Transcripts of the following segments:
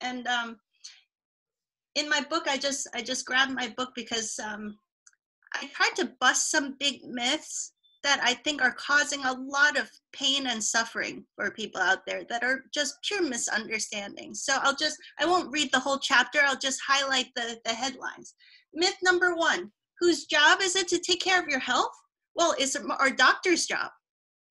And um, in my book, I just I just grabbed my book because um, I tried to bust some big myths that I think are causing a lot of pain and suffering for people out there that are just pure misunderstandings. So I'll just, I won't read the whole chapter, I'll just highlight the, the headlines. Myth number one whose job is it to take care of your health? Well, it's our doctor's job.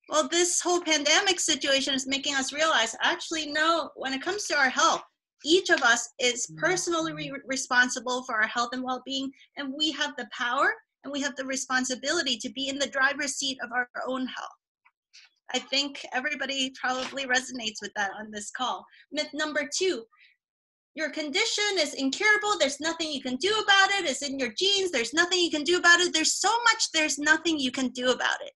Well, this whole pandemic situation is making us realize actually, no, when it comes to our health, each of us is mm-hmm. personally re- responsible for our health and well being, and we have the power and we have the responsibility to be in the driver's seat of our own health. I think everybody probably resonates with that on this call. Myth number two your condition is incurable. There's nothing you can do about it. It's in your genes. There's nothing you can do about it. There's so much, there's nothing you can do about it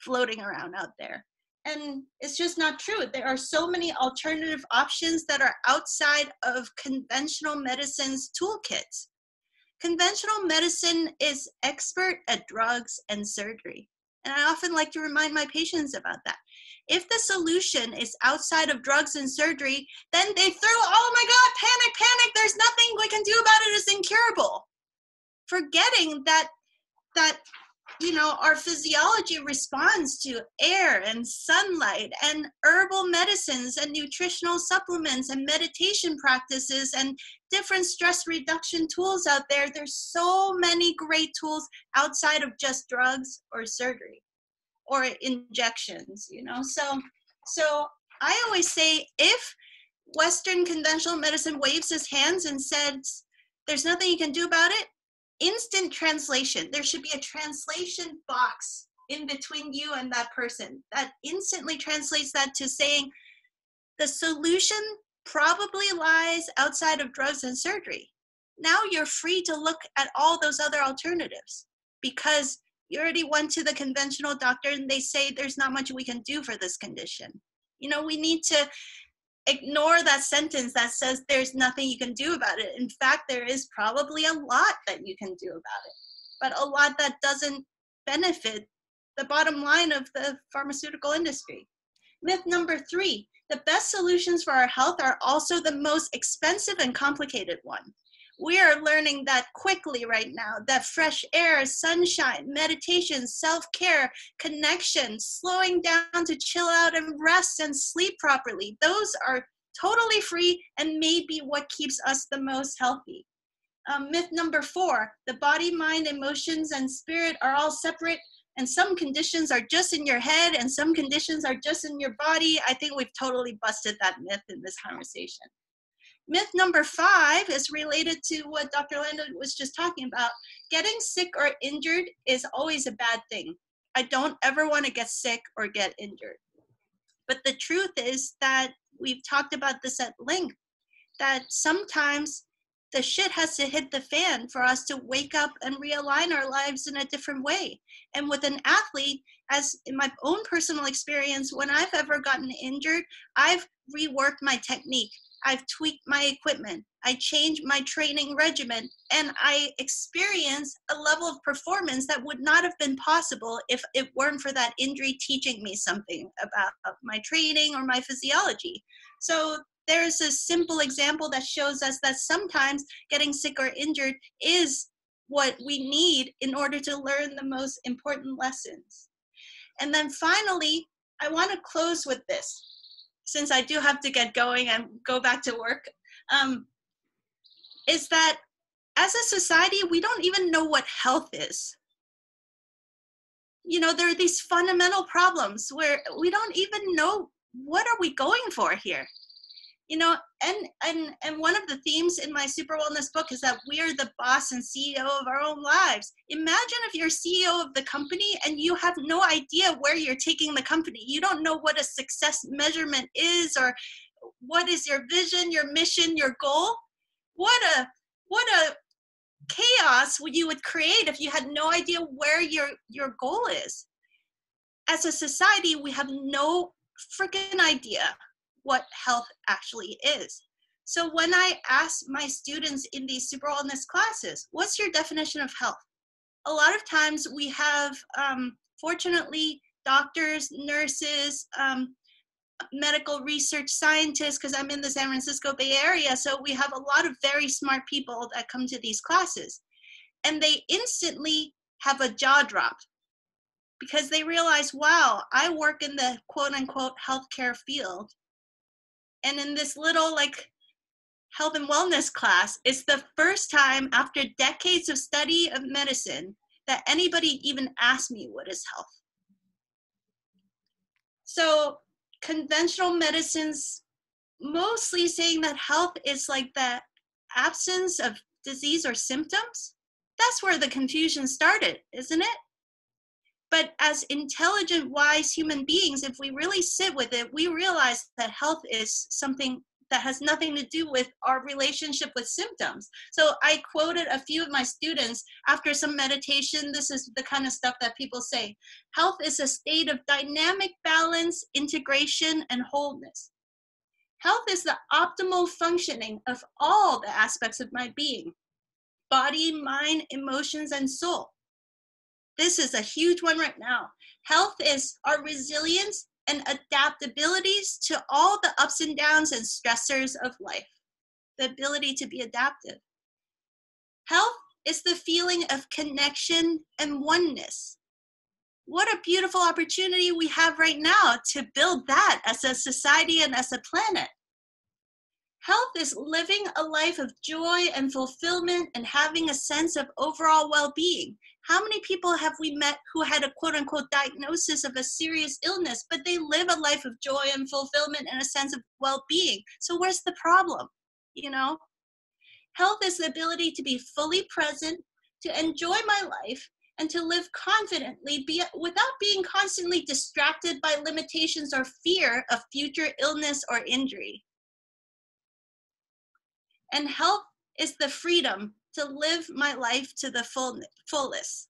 floating around out there. And it's just not true. There are so many alternative options that are outside of conventional medicine's toolkits. Conventional medicine is expert at drugs and surgery. And I often like to remind my patients about that. If the solution is outside of drugs and surgery, then they throw, oh my God, panic, panic, there's nothing we can do about it, it's incurable. Forgetting that that you know, our physiology responds to air and sunlight and herbal medicines and nutritional supplements and meditation practices and different stress reduction tools out there. There's so many great tools outside of just drugs or surgery or injections, you know. So so I always say if Western conventional medicine waves his hands and says there's nothing you can do about it, instant translation. There should be a translation box in between you and that person that instantly translates that to saying the solution probably lies outside of drugs and surgery. Now you're free to look at all those other alternatives because you already went to the conventional doctor and they say there's not much we can do for this condition. You know, we need to ignore that sentence that says there's nothing you can do about it. In fact, there is probably a lot that you can do about it, but a lot that doesn't benefit the bottom line of the pharmaceutical industry. Myth number three the best solutions for our health are also the most expensive and complicated one we are learning that quickly right now that fresh air, sunshine, meditation, self care, connection, slowing down to chill out and rest and sleep properly, those are totally free and may be what keeps us the most healthy. Um, myth number four the body, mind, emotions, and spirit are all separate. And some conditions are just in your head, and some conditions are just in your body. I think we've totally busted that myth in this conversation. Myth number five is related to what Dr. Landa was just talking about. Getting sick or injured is always a bad thing. I don't ever want to get sick or get injured. But the truth is that we've talked about this at length that sometimes the shit has to hit the fan for us to wake up and realign our lives in a different way. And with an athlete, as in my own personal experience, when I've ever gotten injured, I've reworked my technique. I've tweaked my equipment. I changed my training regimen and I experienced a level of performance that would not have been possible if it weren't for that injury teaching me something about my training or my physiology. So there's a simple example that shows us that sometimes getting sick or injured is what we need in order to learn the most important lessons. And then finally, I want to close with this since I do have to get going and go back to work, um, is that as a society, we don't even know what health is. You know, there are these fundamental problems where we don't even know what are we going for here you know and and and one of the themes in my super wellness book is that we're the boss and ceo of our own lives. Imagine if you're ceo of the company and you have no idea where you're taking the company. You don't know what a success measurement is or what is your vision your mission your goal. What a what a chaos would you would create if you had no idea where your your goal is. As a society we have no freaking idea what health actually is. So when I ask my students in these super wellness classes, what's your definition of health? A lot of times we have, um, fortunately, doctors, nurses, um, medical research scientists because I'm in the San Francisco Bay Area. So we have a lot of very smart people that come to these classes. And they instantly have a jaw drop because they realize, wow, I work in the quote unquote healthcare field. And in this little like health and wellness class, it's the first time after decades of study of medicine that anybody even asked me what is health. So conventional medicines mostly saying that health is like the absence of disease or symptoms. That's where the confusion started, isn't it? But as intelligent, wise human beings, if we really sit with it, we realize that health is something that has nothing to do with our relationship with symptoms. So I quoted a few of my students after some meditation. This is the kind of stuff that people say health is a state of dynamic balance, integration, and wholeness. Health is the optimal functioning of all the aspects of my being body, mind, emotions, and soul. This is a huge one right now. Health is our resilience and adaptabilities to all the ups and downs and stressors of life, the ability to be adaptive. Health is the feeling of connection and oneness. What a beautiful opportunity we have right now to build that as a society and as a planet. Health is living a life of joy and fulfillment and having a sense of overall well being. How many people have we met who had a quote unquote diagnosis of a serious illness, but they live a life of joy and fulfillment and a sense of well being? So, where's the problem? You know? Health is the ability to be fully present, to enjoy my life, and to live confidently be, without being constantly distracted by limitations or fear of future illness or injury. And health is the freedom to live my life to the full, fullest.